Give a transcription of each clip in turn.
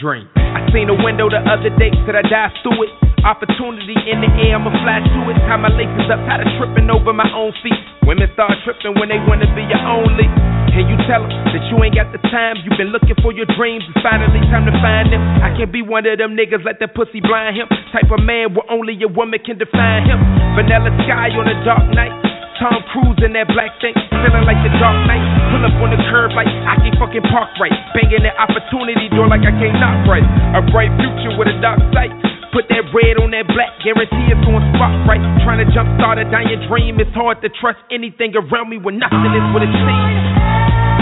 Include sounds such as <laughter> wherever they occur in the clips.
Dream. I seen a window the other day, said I dive through it. Opportunity in the air, I'ma flash through it. Tie my laces up, tired of tripping over my own feet. Women start tripping when they wanna be your only. Can you tell them that you ain't got the time? You've been looking for your dreams, it's finally time to find them. I can't be one of them niggas, let that pussy blind him. Type of man where only a woman can define him. Vanilla sky on a dark night. Tom Cruise in that black thing, feeling like the dark knight. Pull up on the curb like I can fucking park right. Banging that opportunity door like I can't knock right. A bright future with a dark sight. Put that red on that black, guarantee it's on spot right. Trying to jumpstart a dying dream. It's hard to trust anything around me when nothing is what it seems.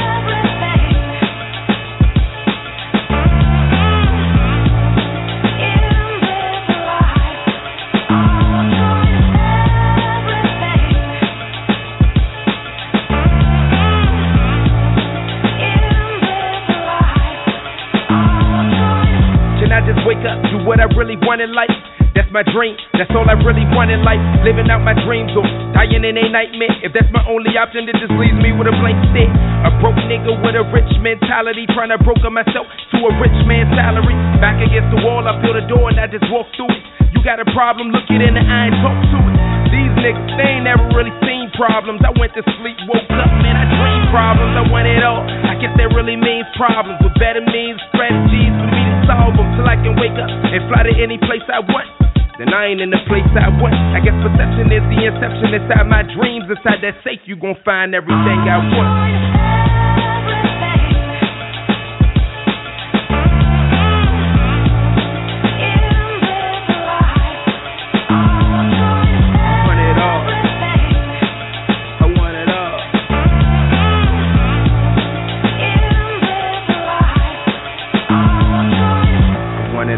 Wake up, do what I really want in life? That's my dream, that's all I really want in life. Living out my dreams or dying in a nightmare. If that's my only option, it just leaves me with a blank stare. A broke nigga with a rich mentality, trying to broker myself to a rich man's salary. Back against the wall, I feel the door and I just walk through it. You got a problem, look it in the eye and talk to it. These niggas, they ain't never really seen problems. I went to sleep, woke up, man, I dream problems. I want it all. I guess that really means problems with better means, strategies solve them till I can wake up and fly to any place I want. Then I ain't in the place I want. I guess perception is the inception inside my dreams. Inside that safe, you gon' find everything I want.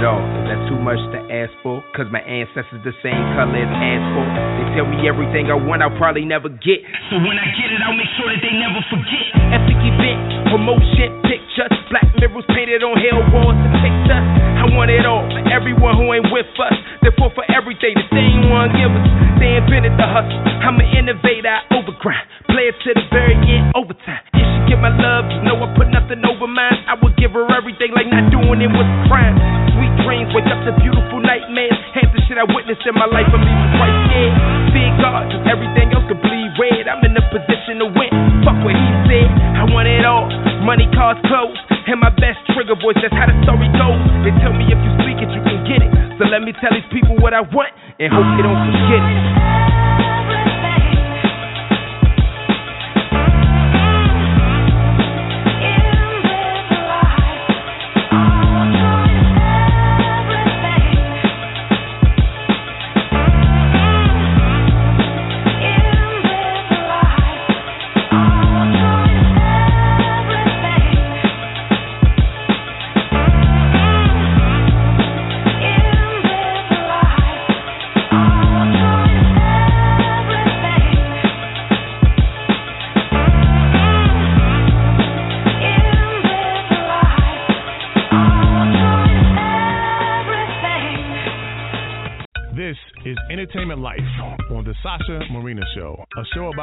It all. Is that too much to ask for? Cause my ancestors the same color as asphalt. They tell me everything I want, I'll probably never get. So when I get it, I'll make sure that they never forget. Epic event, promotion, pictures, black mirrors painted on hell walls to picture. I want it all for everyone who ain't with us. They fought for everything that they ain't want give us. They invented the hustle. I'm an innovator, I overgrind. Play it to the very end, overtime. If she get my love, you know I put give her everything like not doing it was a crime. Sweet dreams, wake up to beautiful nightmares. Half the shit I witnessed in my life, I'm even quite scared. Big God, everything else could bleed red. I'm in a position to win. Fuck what he said. I want it all. Money, cars, clothes, and my best trigger voice. That's how the story goes. They tell me if you speak it, you can get it. So let me tell these people what I want and hope they don't forget it.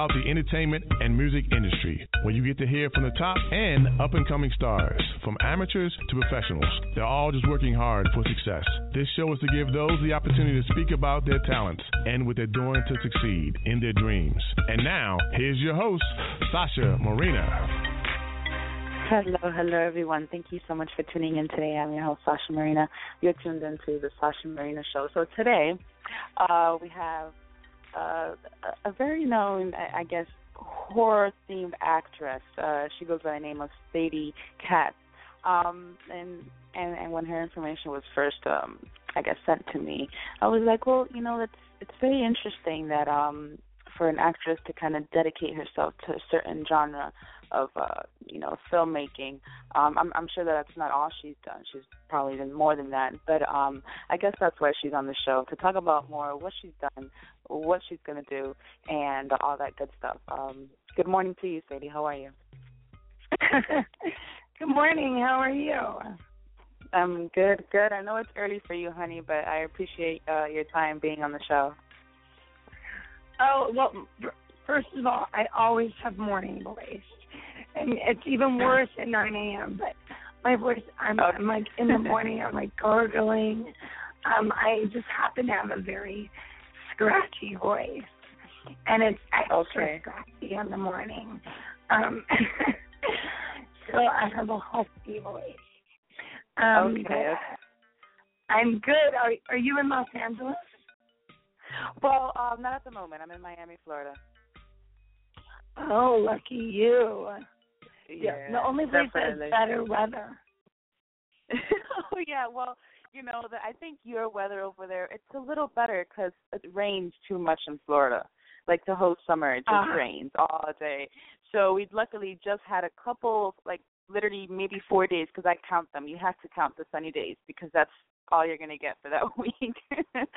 The entertainment and music industry, where you get to hear from the top and up and coming stars, from amateurs to professionals. They're all just working hard for success. This show is to give those the opportunity to speak about their talents and what they're doing to succeed in their dreams. And now, here's your host, Sasha Marina. Hello, hello everyone. Thank you so much for tuning in today. I'm your host Sasha Marina. You're tuned into the Sasha Marina Show. So today, uh, we have uh, a very known, I I guess, horror themed actress. Uh, she goes by the name of Sadie Katz, Um, and and and when her information was first, um, I guess, sent to me, I was like, well, you know, it's it's very interesting that um, for an actress to kind of dedicate herself to a certain genre of uh you know filmmaking. Um i'm i'm sure that that's not all she's done. She's probably done more than that. But um i guess that's why she's on the show to talk about more what she's done what she's going to do and all that good stuff. Um good morning to you sadie how are you? <laughs> Good morning. How are you? I'm good good. I know it's early for you honey but i appreciate uh your time being on the show. Oh well first of all i always have morning voice and it's even worse at 9 a.m. But my voice, I'm, Okay. I'm like in the <laughs> morning, I'm like gargling. Um, I just happen to have a very scratchy voice, and it's extra Okay. scratchy in the morning. Um, <laughs> so I have a husky voice. Um, Okay. I'm good. Are Are you in Los Angeles? well um not at the moment i'm in miami florida Oh, lucky you. yeah the only place definitely. that's better weather. <laughs> oh yeah, well, you know, the, I think your weather over there it's a little better because it rains too much in Florida. Like the whole summer, it just Ah. rains all day. So we luckily just had a couple, like literally maybe four days, because I count them. You have to count the sunny days because that's all you're gonna get for that <laughs> week. <laughs>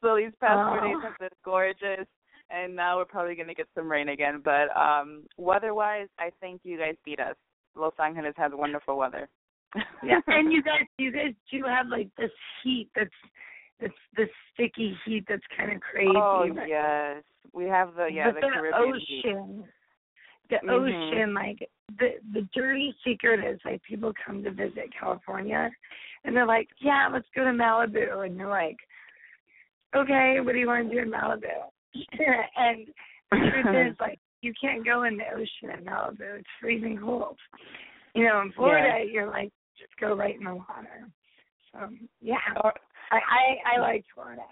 so these past four days Oh. have been gorgeous. And now we're probably gonna get some rain again, but um weather-wise, I think you guys beat us. Los Angeles has wonderful weather. yeah, <laughs> and you guys, you guys do have like this heat that's that's this sticky heat that's kind of crazy. Oh but- yes, we have the yeah but the Caribbean heat. ocean, the Mhm. ocean, like the the dirty secret is like people come to visit California, and they're like, yeah, let's go to Malibu, and you're like, okay, what do you want to do in Malibu? <laughs> and the truth is <laughs> like you can't go in the ocean in Malibu; it's freezing cold. You know, in Florida, you're like just go right in the water. So yeah, I I, I like Florida.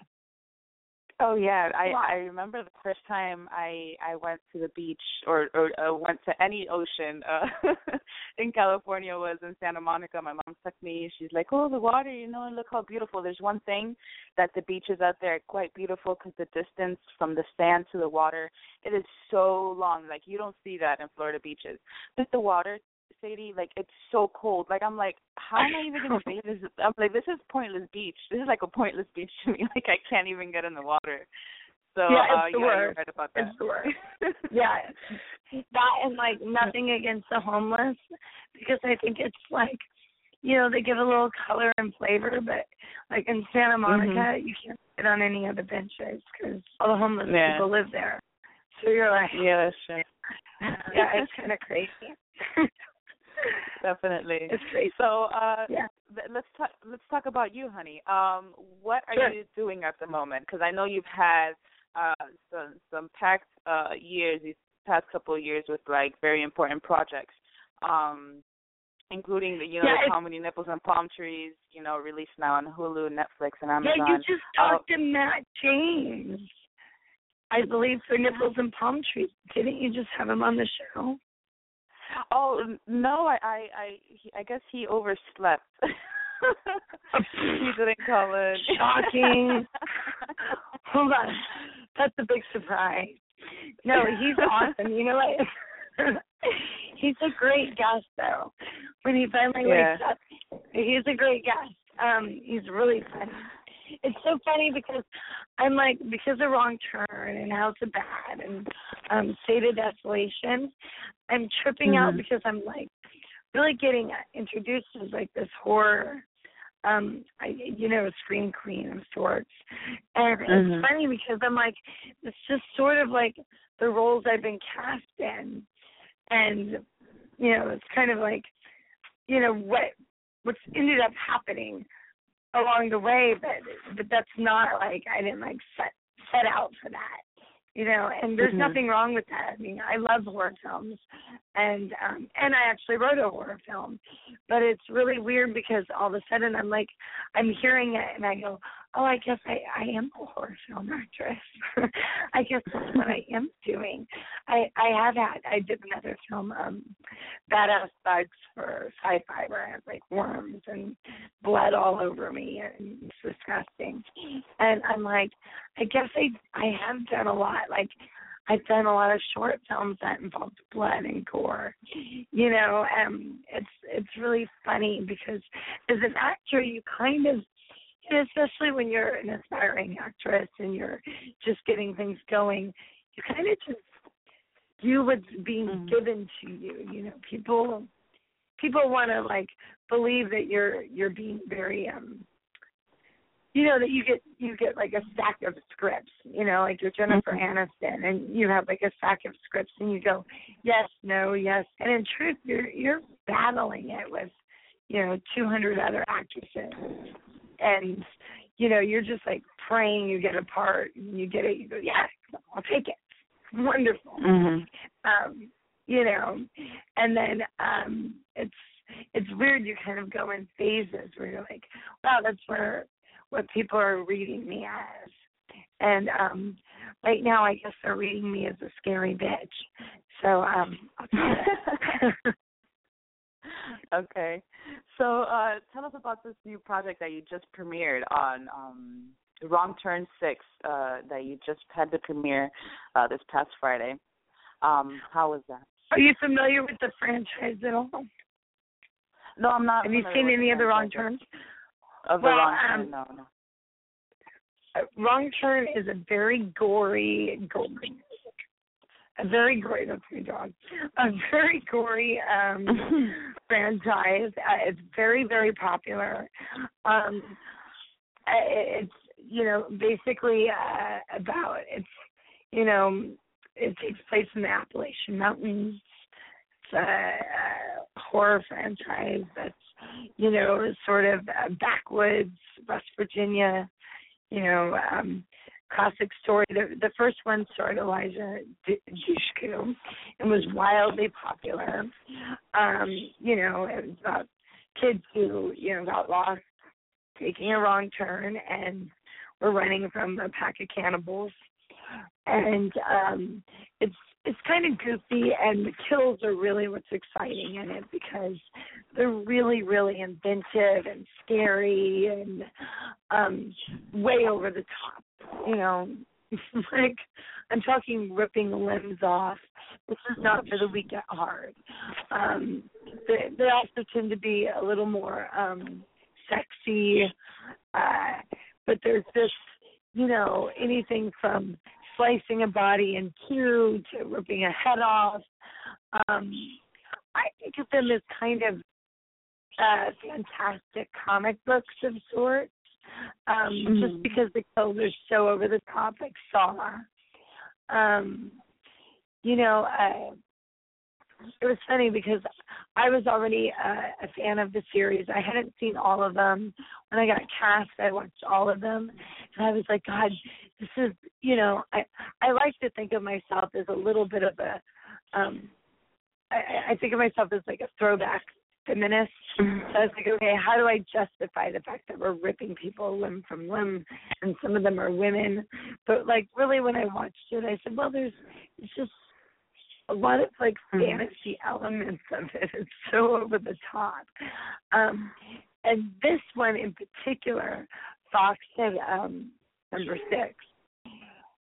Oh yeah, I Why? I remember the first time I I went to the beach or or uh, went to any ocean uh <laughs> in California was in Santa Monica. My mom took me. She's like, "Oh, the water, you know, look how beautiful." There's one thing that the beaches out there are quite beautiful because the distance from the sand to the water it is so long. Like you don't see that in Florida beaches. But the water, Sadie, like it's so cold. Like I'm like, how am I even gonna <laughs> bathe? This I'm like, this is pointless beach. This is like a pointless beach to me. <laughs> Like I can't even get in the water. So Yeah, uh, it's the yeah, worst. right about that. It's the worst. yeah <laughs> that and like nothing against the homeless because i think it's like you know they give a little color and flavor but like in santa monica Mm-hmm. you can't sit on any of the benches because all the homeless Yeah. people live there so you're like yeah, that's true. yeah it's kind of crazy <laughs> Definitely. it's crazy So uh yeah th- let's talk let's talk about you, honey. Um what are Sure. you doing at the moment? Cuz I know you've had uh some some packed uh years these past couple of years with like very important projects. Um including the you know Yeah, the comedy nipples and palm trees, you know, released now on Hulu, Netflix and amazon yeah you just Uh, talked to matt james i believe for nipples and palm trees didn't you just have him on the show Oh no, I I I, he, I guess he overslept. <laughs> he didn't call in. Shocking. <laughs> Hold on. That's a big surprise. No, he's awesome. You know what? <laughs> he's a great guest though. When he finally Yeah. wakes up, he's a great guest. Um, he's really funny. It's so funny because I'm like because of Wrong Turn and House of Bad and um State of Desolation, I'm tripping out Mhm. because I'm like really getting introduced as like this horror um I you know, scream queen of sorts. And Mhm. it's funny because I'm like it's just sort of like the roles I've been cast in and you know, it's kind of like you know, what what's ended up happening along the way but but that's not like I didn't like set set out for that. you know and there's Mhm. nothing wrong with that i mean i love horror films and um and i actually wrote a horror film but it's really weird because all of a sudden i'm like i'm hearing it and i go oh i guess i i am a horror film <laughs> actress i guess that's what i am doing i i have had i did another film um badass bugs for sci-fi where i had like worms and blood all over me and it's disgusting and i'm like i guess i i have done a lot like I've done a lot of short films that involved blood and gore. You know, um it's it's really funny because as an actor you kind of know, especially when you're an aspiring actress and you're just getting things going, you kind of just do what's being Mhm. given to you. You know, people people want to like believe that you're you're being very um you know that you get you get like a stack of scripts you know like you're jennifer aniston and you have like a stack of scripts and you go yes no yes and in truth you're you're battling it with you know 200 other actresses and you know you're just like praying you get a part and you get it you go yeah i'll take it wonderful Mhm. um you know and then um it's it's weird you kind of go in phases where you're like wow that's where what people are reading me as and um right now i guess they're reading me as a scary bitch so um I'll try that. <laughs> <laughs> okay. So uh, tell us about this new project that you just premiered on um, Wrong Turn 6 uh, that you just had the premiere uh, this past Friday. Um, how was that? are you familiar with the franchise at all No, I'm not. have you seen any of the wrong turns Of the Well, Wrong um, Turn, no, no. Uh, Wrong Turn is a very gory, gory, a very gory. That's my dog. A very gory um <laughs> franchise. Uh, it's very, very popular. Um, it's you know basically uh, about it's you know it takes place in the Appalachian Mountains. It's a, a horror franchise that's you know sort of uh, backwoods West Virginia you know, um, classic story. The the first one starred Eliza Dushku and was wildly popular. Um, you know, it was about kids who you know got lost, taking a wrong turn, and were running from a pack of cannibals. And um, it's it's kind of goofy, and the kills are really what's exciting in it because they're really really inventive and scary and um way over the top you know? <laughs> Like i'm talking ripping limbs off. This is not for the weak at heart. Um they they also tend to be a little more um sexy uh but there's this you know anything from slicing a body in two to ripping a head off um i think of them as kind of uh fantastic comic books of sorts um just Mhm. because the kills are so over the top like saw um you know uh it was funny because I was already uh, a fan of the series. I hadn't seen all of them. When I got cast, I watched all of them, and I was like, God, this is, you know, I I like to think of myself as a little bit of a, um, I, I think of myself as like a throwback feminist. So I was like, okay, how do I justify the fact that we're ripping people limb from limb, and some of them are women? But like, really, when I watched it, I said, well, there's, it's just a lot of like Mhm. fantasy elements of it. It's so over the top. Um, and this one in particular, Fox had um, number six.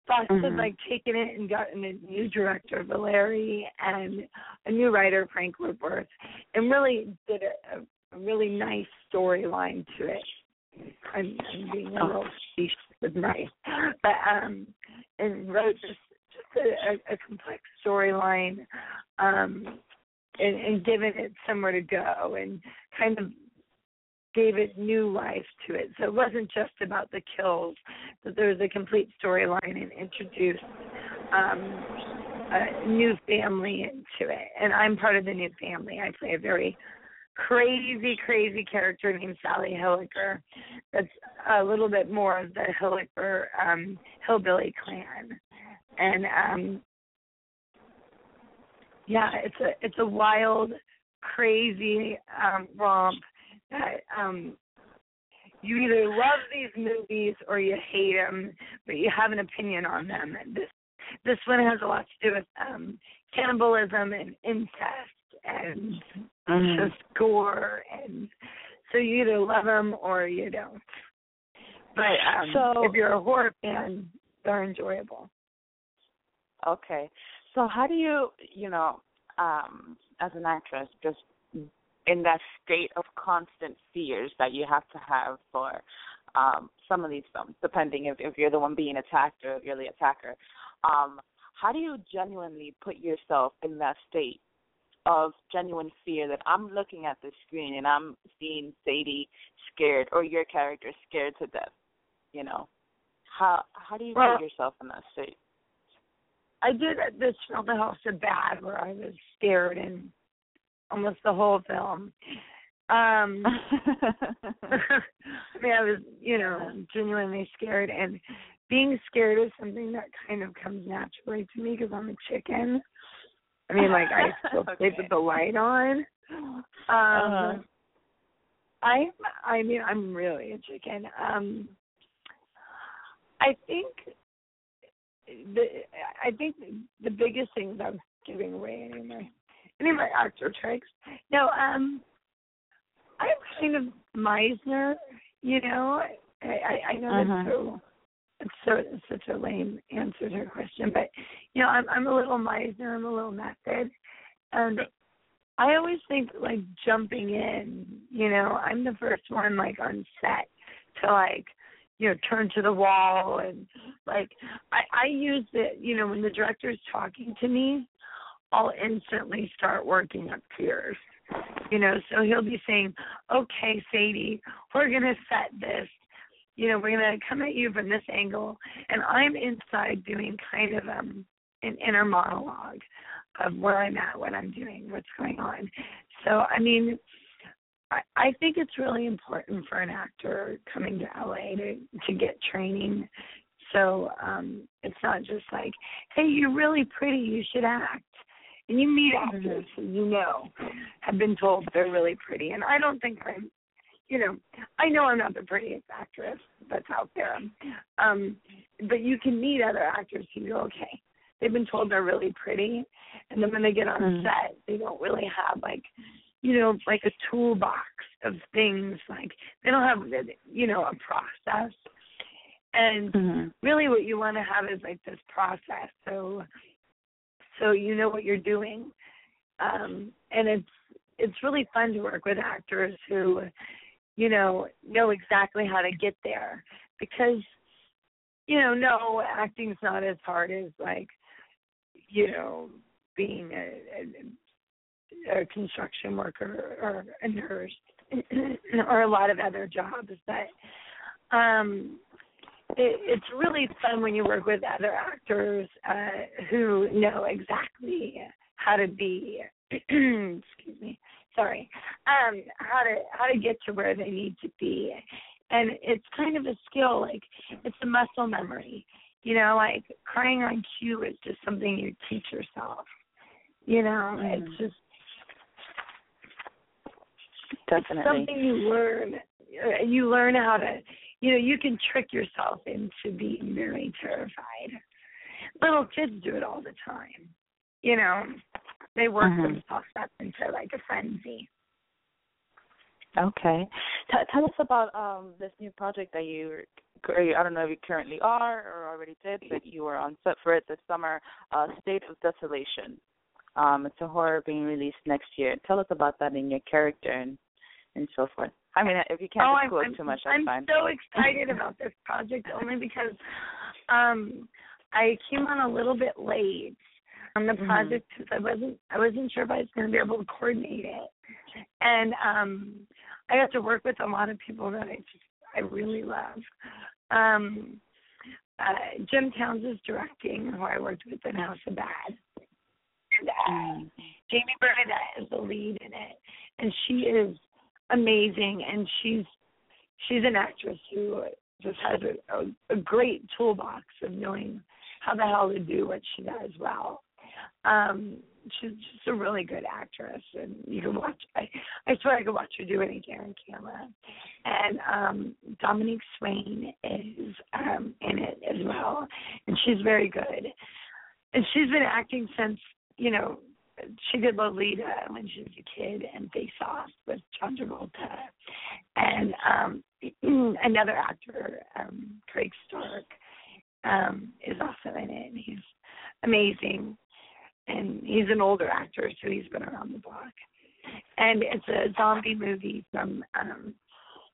Fox had Mhm. like taken it and gotten a new director, Valeri, and a new writer, Frank Woodward, and really did a, a really nice storyline to it. I'm, I'm being a little facetious with nice, but um, and wrote just just a, a, a complex storyline, um, and, and given it somewhere to go, and kind of gave it new life to it. So it wasn't just about the kills, but there was a complete storyline and introduced um, a new family into it. And I'm part of the new family. I play a very crazy, crazy character named Sally Hilliker. That's a little bit more of the Hilliker um, hillbilly clan. and um yeah, it's a it's a wild, crazy um romp um you either love these movies or you hate them, but you have an opinion on them. And this this one has a lot to do with um cannibalism and incest and Mhm. just gore and so you either love them or you don't. But um So- if you're a horror fan, they're enjoyable. Okay. So how do you, you know, um, as an actress, just in that state of constant fears that you have to have for um, some of these films, depending if, if you're the one being attacked or if you're the attacker, um, how do you genuinely put yourself in that state of genuine fear that I'm looking at the screen and I'm seeing Sadie scared or your character scared to death? You know, how how do you Well- put yourself in that state? I did this film The House of Bad where I was scared in almost the whole film. Um <laughs> I mean I was, you know, genuinely scared and being scared is something that kind of comes naturally to me because I'm a chicken. I mean like I <laughs> still sleep Okay. with the light on. Um Uh-huh. I'm, I mean I'm really a chicken. Um I think the I think the biggest thing that I'm giving away any my any of my actor tricks. No, um I'm kind of Meisner, you know. I I, I know Uh-huh. that's so it's so it's such a lame answer to a question, but you know, I'm I'm a little Meisner, I'm a little method. And I always think like jumping in, you know, I'm the first one like on set to like, you know, turn to the wall and like I I use it, you know, when the director's talking to me, I'll instantly start working up tears. You know, so he'll be saying, "Okay, Sadie, we're gonna set this. You know, we're gonna come at you from this angle," and I'm inside doing kind of um an inner monologue of where I'm at, what I'm doing, what's going on. So, I mean, I, I think it's really important for an actor coming to LA to to get training. So um it's not just like, hey, you're really pretty, you should act. And you meet actors who you know have been told they're really pretty, and I don't think I'm, you know, I know I'm not the prettiest actress that's out there, um, but you can meet other actors who go, okay, they've been told they're really pretty, and then when they get on Mhm. set, they don't really have like, you know, like a toolbox of things. Like they don't have, you know, a process. And Mm-hmm. really, what you want to have is like this process, so so you know what you're doing. Um, and it's it's really fun to work with actors who, you know, know exactly how to get there because, you know, no, acting's not as hard as like, you know, being a, a, a construction worker or a nurse <clears throat> or a lot of other jobs. But um, it, it's really fun when you work with other actors uh, who know exactly how to be. <clears throat> excuse me. Sorry. Um, how to how to get to where they need to be, and it's kind of a skill. Like it's a muscle memory. You know, like crying on cue is just something you teach yourself. You know, it's just Definitely. something you learn. Uh, You learn how to, you know, you can trick yourself into being very terrified. Little kids do it all the time. You know, they work Mhm. themselves up into like a frenzy. Okay. T- tell us about um this new project that you I don't know if you currently are or already did, but you were on set for it this summer, uh State of Desolation. Um it's a horror being released next year. Tell us about that and your character and and so forth. I mean, if you can't oh, disclose I'm, too much, that's I'm fine. so excited about this project only because um I came on a little bit late on the Mhm. project because I wasn't I wasn't sure if I was going to be able to coordinate it, and um I got to work with a lot of people that I just I really love. Um, uh, Jim Towns is directing, who I worked with in House of Bad, and uh, Mm. Jamie Bernadette is the lead in it, and she is amazing, and she's she's an actress who just has a, a, a great toolbox of knowing how the hell to do what she does well. Um, she's just a really good actress, and you can watch. I I swear I could watch her do anything on camera. And um, Dominique Swain is um, in it as well, and she's very good. And she's been acting since you know she did Lolita when she was a kid and Face Off with John Travolta, and um, <clears throat> another actor, um, Craig Stark, um, is also in it, and he's amazing. And he's an older actor, so he's been around the block. And it's a zombie movie from. um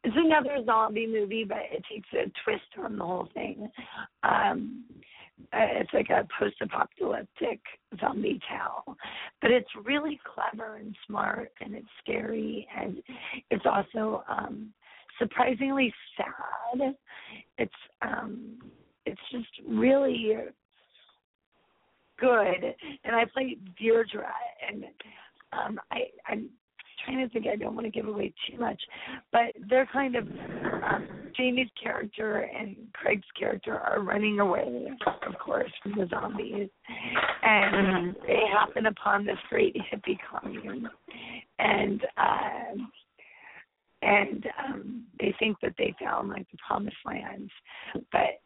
it's another zombie movie, but it takes a twist on the whole thing. Um, it's like a post-apocalyptic zombie tale, but it's really clever and smart, and it's scary, and it's also um surprisingly sad. It's um it's just really good. And I play Deirdre, and um I I'm trying to think. I don't want to give away too much, but they're kind of um, Jamie's character and Craig's character are running away, of course, from the zombies, and mm-hmm. they happen upon this great hippie commune, and uh, and um, they think that they found like the promised lands, but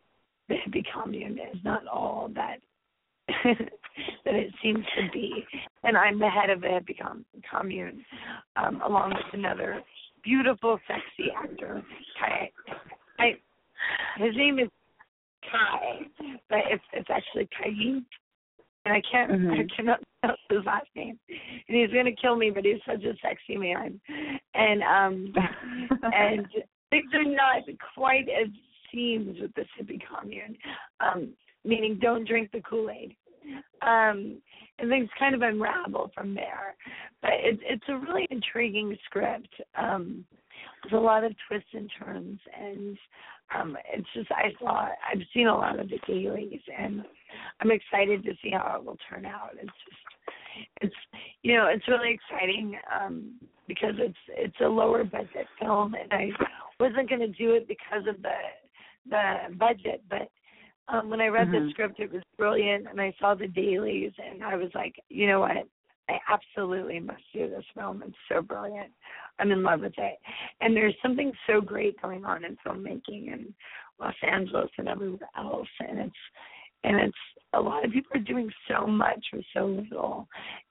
the hippie commune is not all that <laughs> <laughs> that it seems to be. And I'm the head of the hippie com- commune, um, along with another beautiful, sexy actor, Kai. I, his name is Kai, but it's it's actually Kai. And I can't mm-hmm. I cannot pronounce his last name. And he's gonna kill me, but he's such a sexy man. And um <laughs> and things are not quite as seems with the hippie commune. Um, meaning don't drink the Kool Aid. Um, and things kind of unravel from there. But it, it's a really intriguing script. Um, there's a lot of twists and turns, and um, it's just I saw I've seen a lot of the dailies, and I'm excited to see how it will turn out. It's just it's you know it's really exciting um, because it's it's a lower budget film, and I wasn't going to do it because of the the budget, but um, when I read mm-hmm. the script, it was brilliant, and I saw the dailies, and I was like, you know what? I absolutely must do this film. It's so brilliant. I'm in love with it. And there's something so great going on in filmmaking in Los Angeles and everywhere else, and it's and it's a lot of people are doing so much with so little,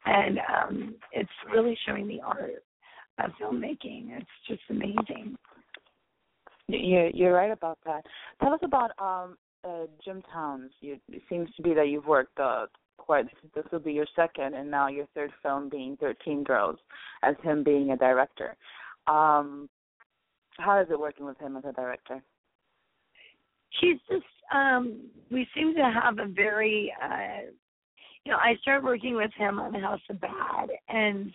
and um, it's really showing the art of filmmaking. It's just amazing. You're you're right about that. Tell us about um uh, Jim Towns. You, it seems to be that you've worked uh, quite. This will be your second, and now your third film being Thirteen Girls, as him being a director. Um, how is it working with him as a director? He's just. Um, we seem to have a very. Uh, you know, I started working with him on House of Bad, and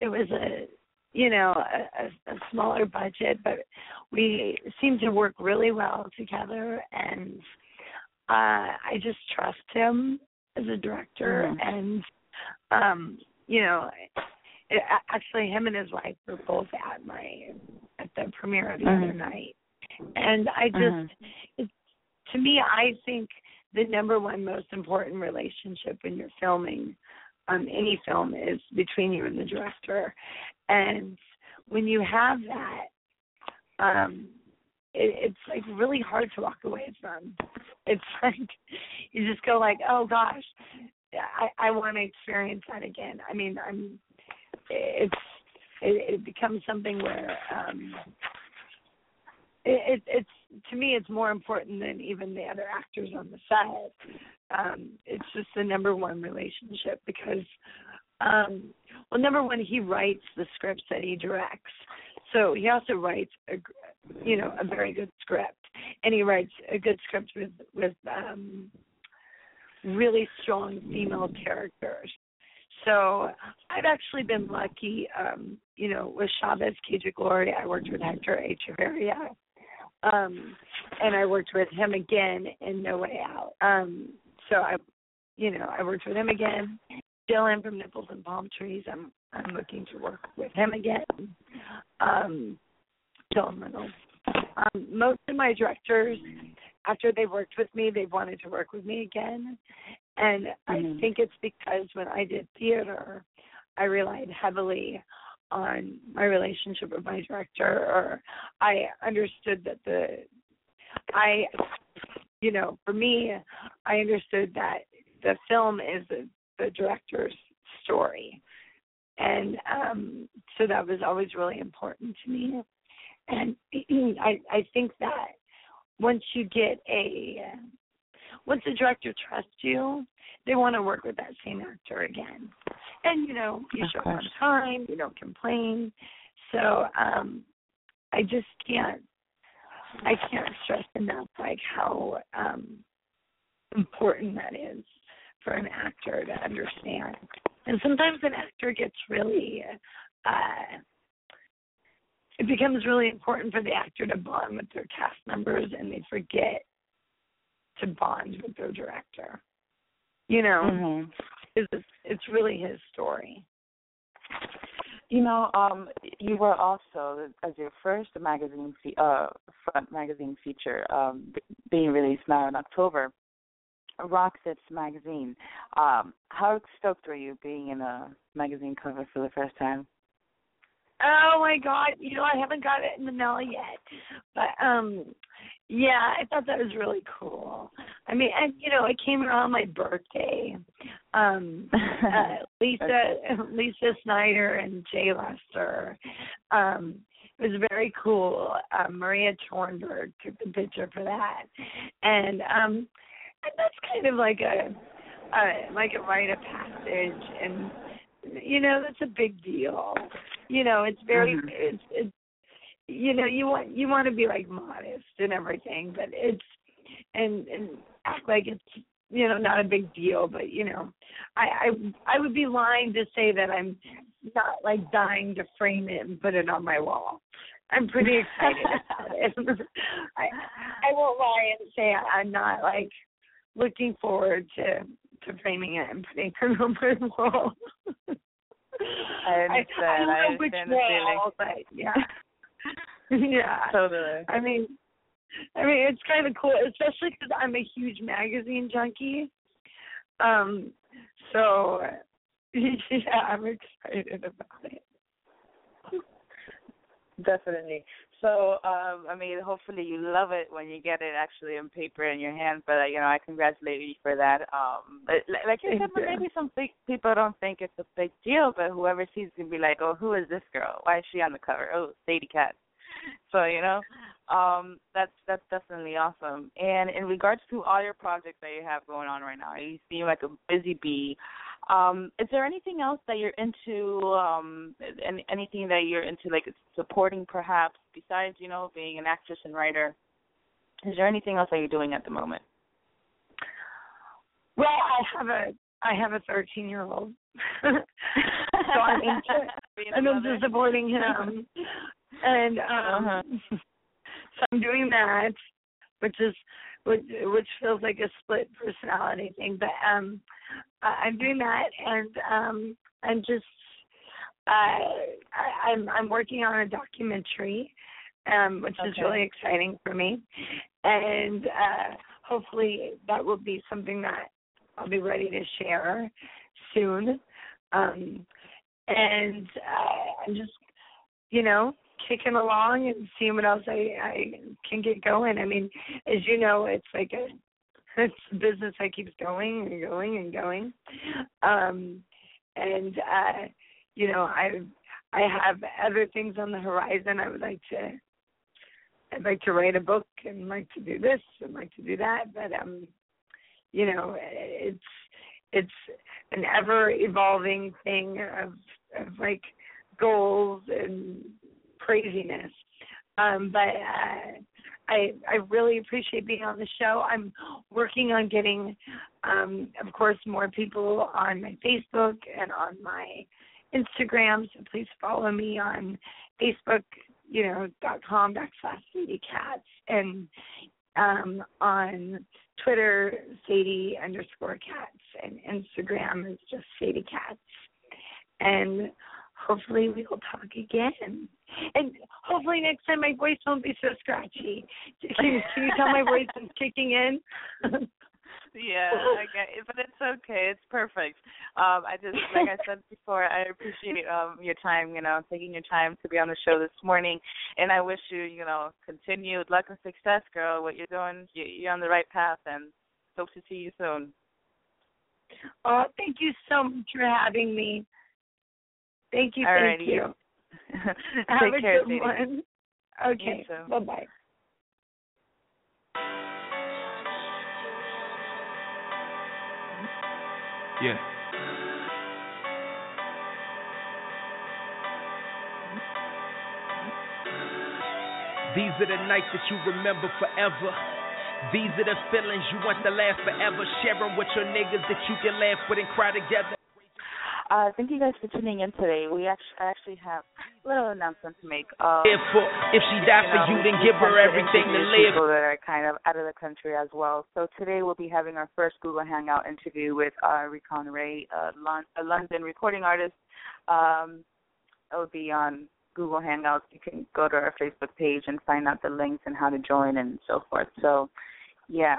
it was a you know a, a, a smaller budget, but we seem to work really well together, and uh, I just trust him as a director, mm-hmm. and um, you know, it, actually, him and his wife were both at my at the premiere the mm-hmm. other night, and I just, mm-hmm. it, to me, I think the number one most important relationship when you're filming um, any film is between you and the director, and when you have that, um, it, it's like really hard to walk away from. It's <laughs> like you just go like, oh gosh, I I want to experience that again. I mean, I'm. It's it, it becomes something where um it, it it's to me it's more important than even the other actors on the set. Um, it's just the number one relationship because um well number one he writes the scripts that he directs so he also writes a you know a very good script and he writes a good script with with um really strong female characters so I've actually been lucky, um, you know, with Chavez of Glory. I worked with Hector Echavarria. Um, and I worked with him again in No Way Out. Um, so I, you know, I worked with him again. Dylan from Nipples and Palm Trees. I'm I'm looking to work with him again. Um, Dylan Reynolds. Um, most of my directors after they worked with me, they wanted to work with me again. And Mhm. I think it's because when I did theater, I relied heavily on my relationship with my director, or I understood that the, I, you know, for me, I understood that the film is the, the director's story. And um, so that was always really important to me. And <clears throat> I, I think that once you get a once the director trusts you, they want to work with that same actor again. And you know, you Of show up on time, you don't complain. So um I just can't I can't stress enough like how um important that is for an actor to understand. And sometimes an actor gets really uh it becomes really important for the actor to bond with their cast members and they forget to bond with their director. You know, Mhm. it's it's really his story. You know, um, you were also as your first magazine, fe- uh, front magazine feature, um, being released now in October. Roxette's magazine. Um, how stoked were you being in a magazine cover for the first time? Oh my god, you know I haven't got it in the mail yet. But um yeah, I thought that was really cool. I mean, and you know, it came around my birthday. Um <laughs> uh, Lisa <laughs> Lisa Snyder and Jay Lester. Um it was very cool. Um Maria Tornberg took the picture for that. And um and that's kind of like a uh like a rite of passage and you know, that's a big deal. You know, it's very Mhm. it's it's you know, you want you want to be like modest and everything, but it's and and act like it's you know not a big deal, but you know, I I I would be lying to say that I'm not like dying to frame it and put it on my wall. I'm pretty excited about it. <laughs> I I won't lie and say I'm not like looking forward to to framing it and putting it on my wall. I understand. <laughs> I, I don't know which understand the feeling. wall, but yeah, <laughs> yeah. Totally. I mean, I mean, it's kind of cool, especially because I'm a huge magazine junkie. Um, so <laughs> yeah, I'm excited about it. Definitely. So, um, I mean, hopefully you love it when you get it actually in paper in your hand. But uh, you know, I congratulate you for that. Um, but like you said, maybe some big people don't think it's a big deal, but whoever sees it can be like, "Oh, who is this girl? Why is she on the cover? Oh, Sadie Katz." So you know, um, that's that's definitely awesome. And in regards to all your projects that you have going on right now, you seem like a busy bee. Um, is there anything else that you're into? Um, and anything that you're into, like supporting, perhaps besides you know being an actress and writer? Is there anything else that you're doing at the moment? Well, I have a I have a 13 year old, <laughs> so I'm into I'm into supporting him, <laughs> and um, Uh-huh. So I'm doing that, which is which which feels like a split personality thing, but um, I'm doing that, and um, I'm just uh, I, I'm I'm working on a documentary, um, which is really exciting for me, and uh, hopefully that will be something that I'll be ready to share soon. Um, and uh, I'm just, you know, kicking along and seeing what else I, I can get going. I mean, as you know, it's like a <laughs> it's a business that keeps going and going and going. Um, and uh, you know, I I have other things on the horizon. I would like to I'd like to write a book and like to do this and like to do that, but um, you know, it's it's an ever evolving thing of of like goals and craziness. Um, but uh, I I really appreciate being on the show. I'm working on getting, um, of course, more people on my Facebook and on my Instagram. So please follow me on Facebook, you know, dot com backslash Sadie Katz and um, on Twitter, Sadie underscore Katz, and Instagram is just Sadie Katz. And hopefully we will talk again. And hopefully next time my voice won't be so scratchy. <laughs> Can you, can you tell my voice is kicking in? <laughs> yeah, I get but it's okay. It's perfect. Um, I just, like I said before, I appreciate um your time. You know, taking your time to be on the show this morning, and I wish you, you know, continued luck and success, girl. What you're doing, you, you're on the right path, and hope to see you soon. Oh, thank you so much for having me. Thank you. Alrighty. Thank you. <laughs> Have a care, good sweetie. one. Okay. You. Bye bye. Yeah. These are the nights that you remember forever. These are the feelings you want to last forever. Sharing with your niggas that you can laugh with and cry together. Uh, thank you guys for tuning in today. We actually actually have a little announcement to make. Um, If, if she died for you, then give her everything to live. People that are kind of out of the country as well. So today we'll be having our first Google Hangout interview with uh, Recon Ray, a, Lon- a London recording artist. Um, it will be on Google Hangouts. You can go to our Facebook page and find out the links and how to join and so forth. So, yeah,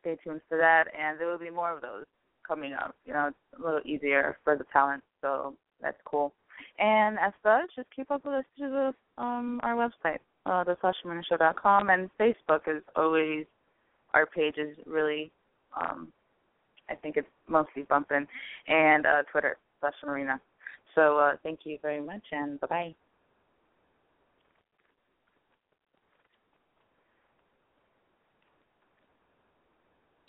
stay tuned for that, and there will be more of those coming up. You know, it's a little easier for the talent, so that's cool. And as such, just keep up with us through the, um, our website, uh, and Facebook is always our page is really, um, I think it's mostly bumping, and uh, Twitter, Sasha Marina. So uh, thank you very much, and bye bye.